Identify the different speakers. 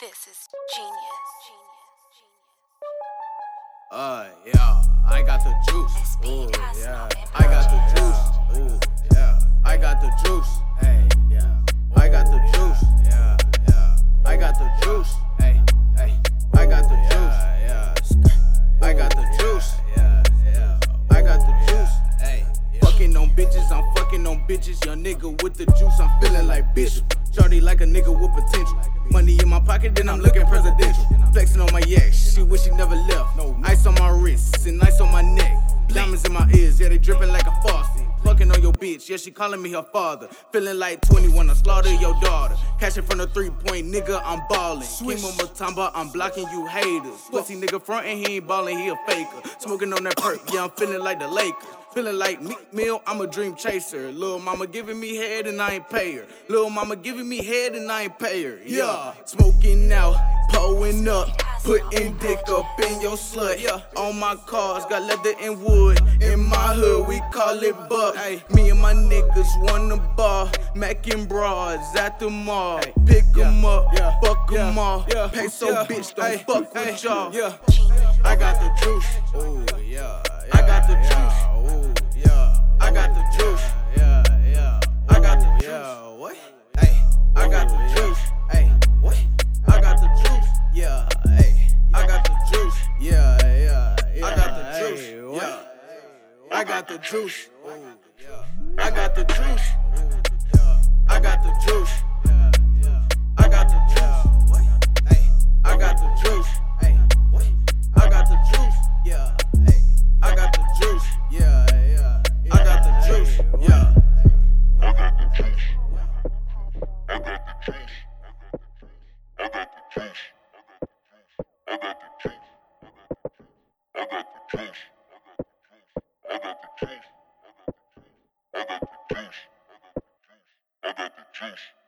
Speaker 1: This is genius.
Speaker 2: Uh, yeah, I got the juice. Ooh, yeah, I got the juice. Ooh, yeah, I got the juice. Hey, yeah, I got the juice. Yeah, yeah, I got the juice. Hey, hey, I got the juice. Yeah, I got the juice. Yeah, yeah, I got the juice. Hey, fucking on bitches, I'm fucking on bitches. Young nigga with the juice, I'm feeling like Bishop. Shorty like a nigga with potential. Money in my pocket, then I'm looking presidential. Flexing on my ex, she wish she never left. Ice on my wrists and ice on my neck. Diamonds in my ears, yeah, they dripping like a faucet. Fucking on your bitch, yeah, she calling me her father. Feeling like 21, I slaughter your daughter. Cashing from the three point, nigga, I'm ballin'. Swim on Mutombo, I'm blocking you haters. Pussy nigga frontin', he ain't ballin', he a faker. Smoking on that perk, yeah, I'm feeling like the Lakers. Feeling like Meek Mill, I'm a dream chaser. Lil' mama giving me head and I ain't pay her. Lil' mama giving me head and I ain't pay her. Yeah, smoking out, pulling up. Putting dick up in your slut. Yeah, on my cars, got leather and wood. In my hood, we call it buck. Ay, me and my niggas wanna bar. Mackin' broads at the mall. Pick 'em up, fuck 'em all. Peso bitch, don't fuck with y'all. I got the juice. Ooh, yeah. I got the juice. Ooh, yeah. I got the juice. Yeah, yeah. I got the juice. What? Hey, I got the juice. Hey, what? I got the juice. Yeah, hey. I got the juice. Yeah, yeah, yeah. I got the juice. Yeah. I got the juice. I got the juice. proof. I got the proof. I got the proof. I got the proof. I got the proof. I got the proof. I got the proof.
Speaker 3: I got the proof.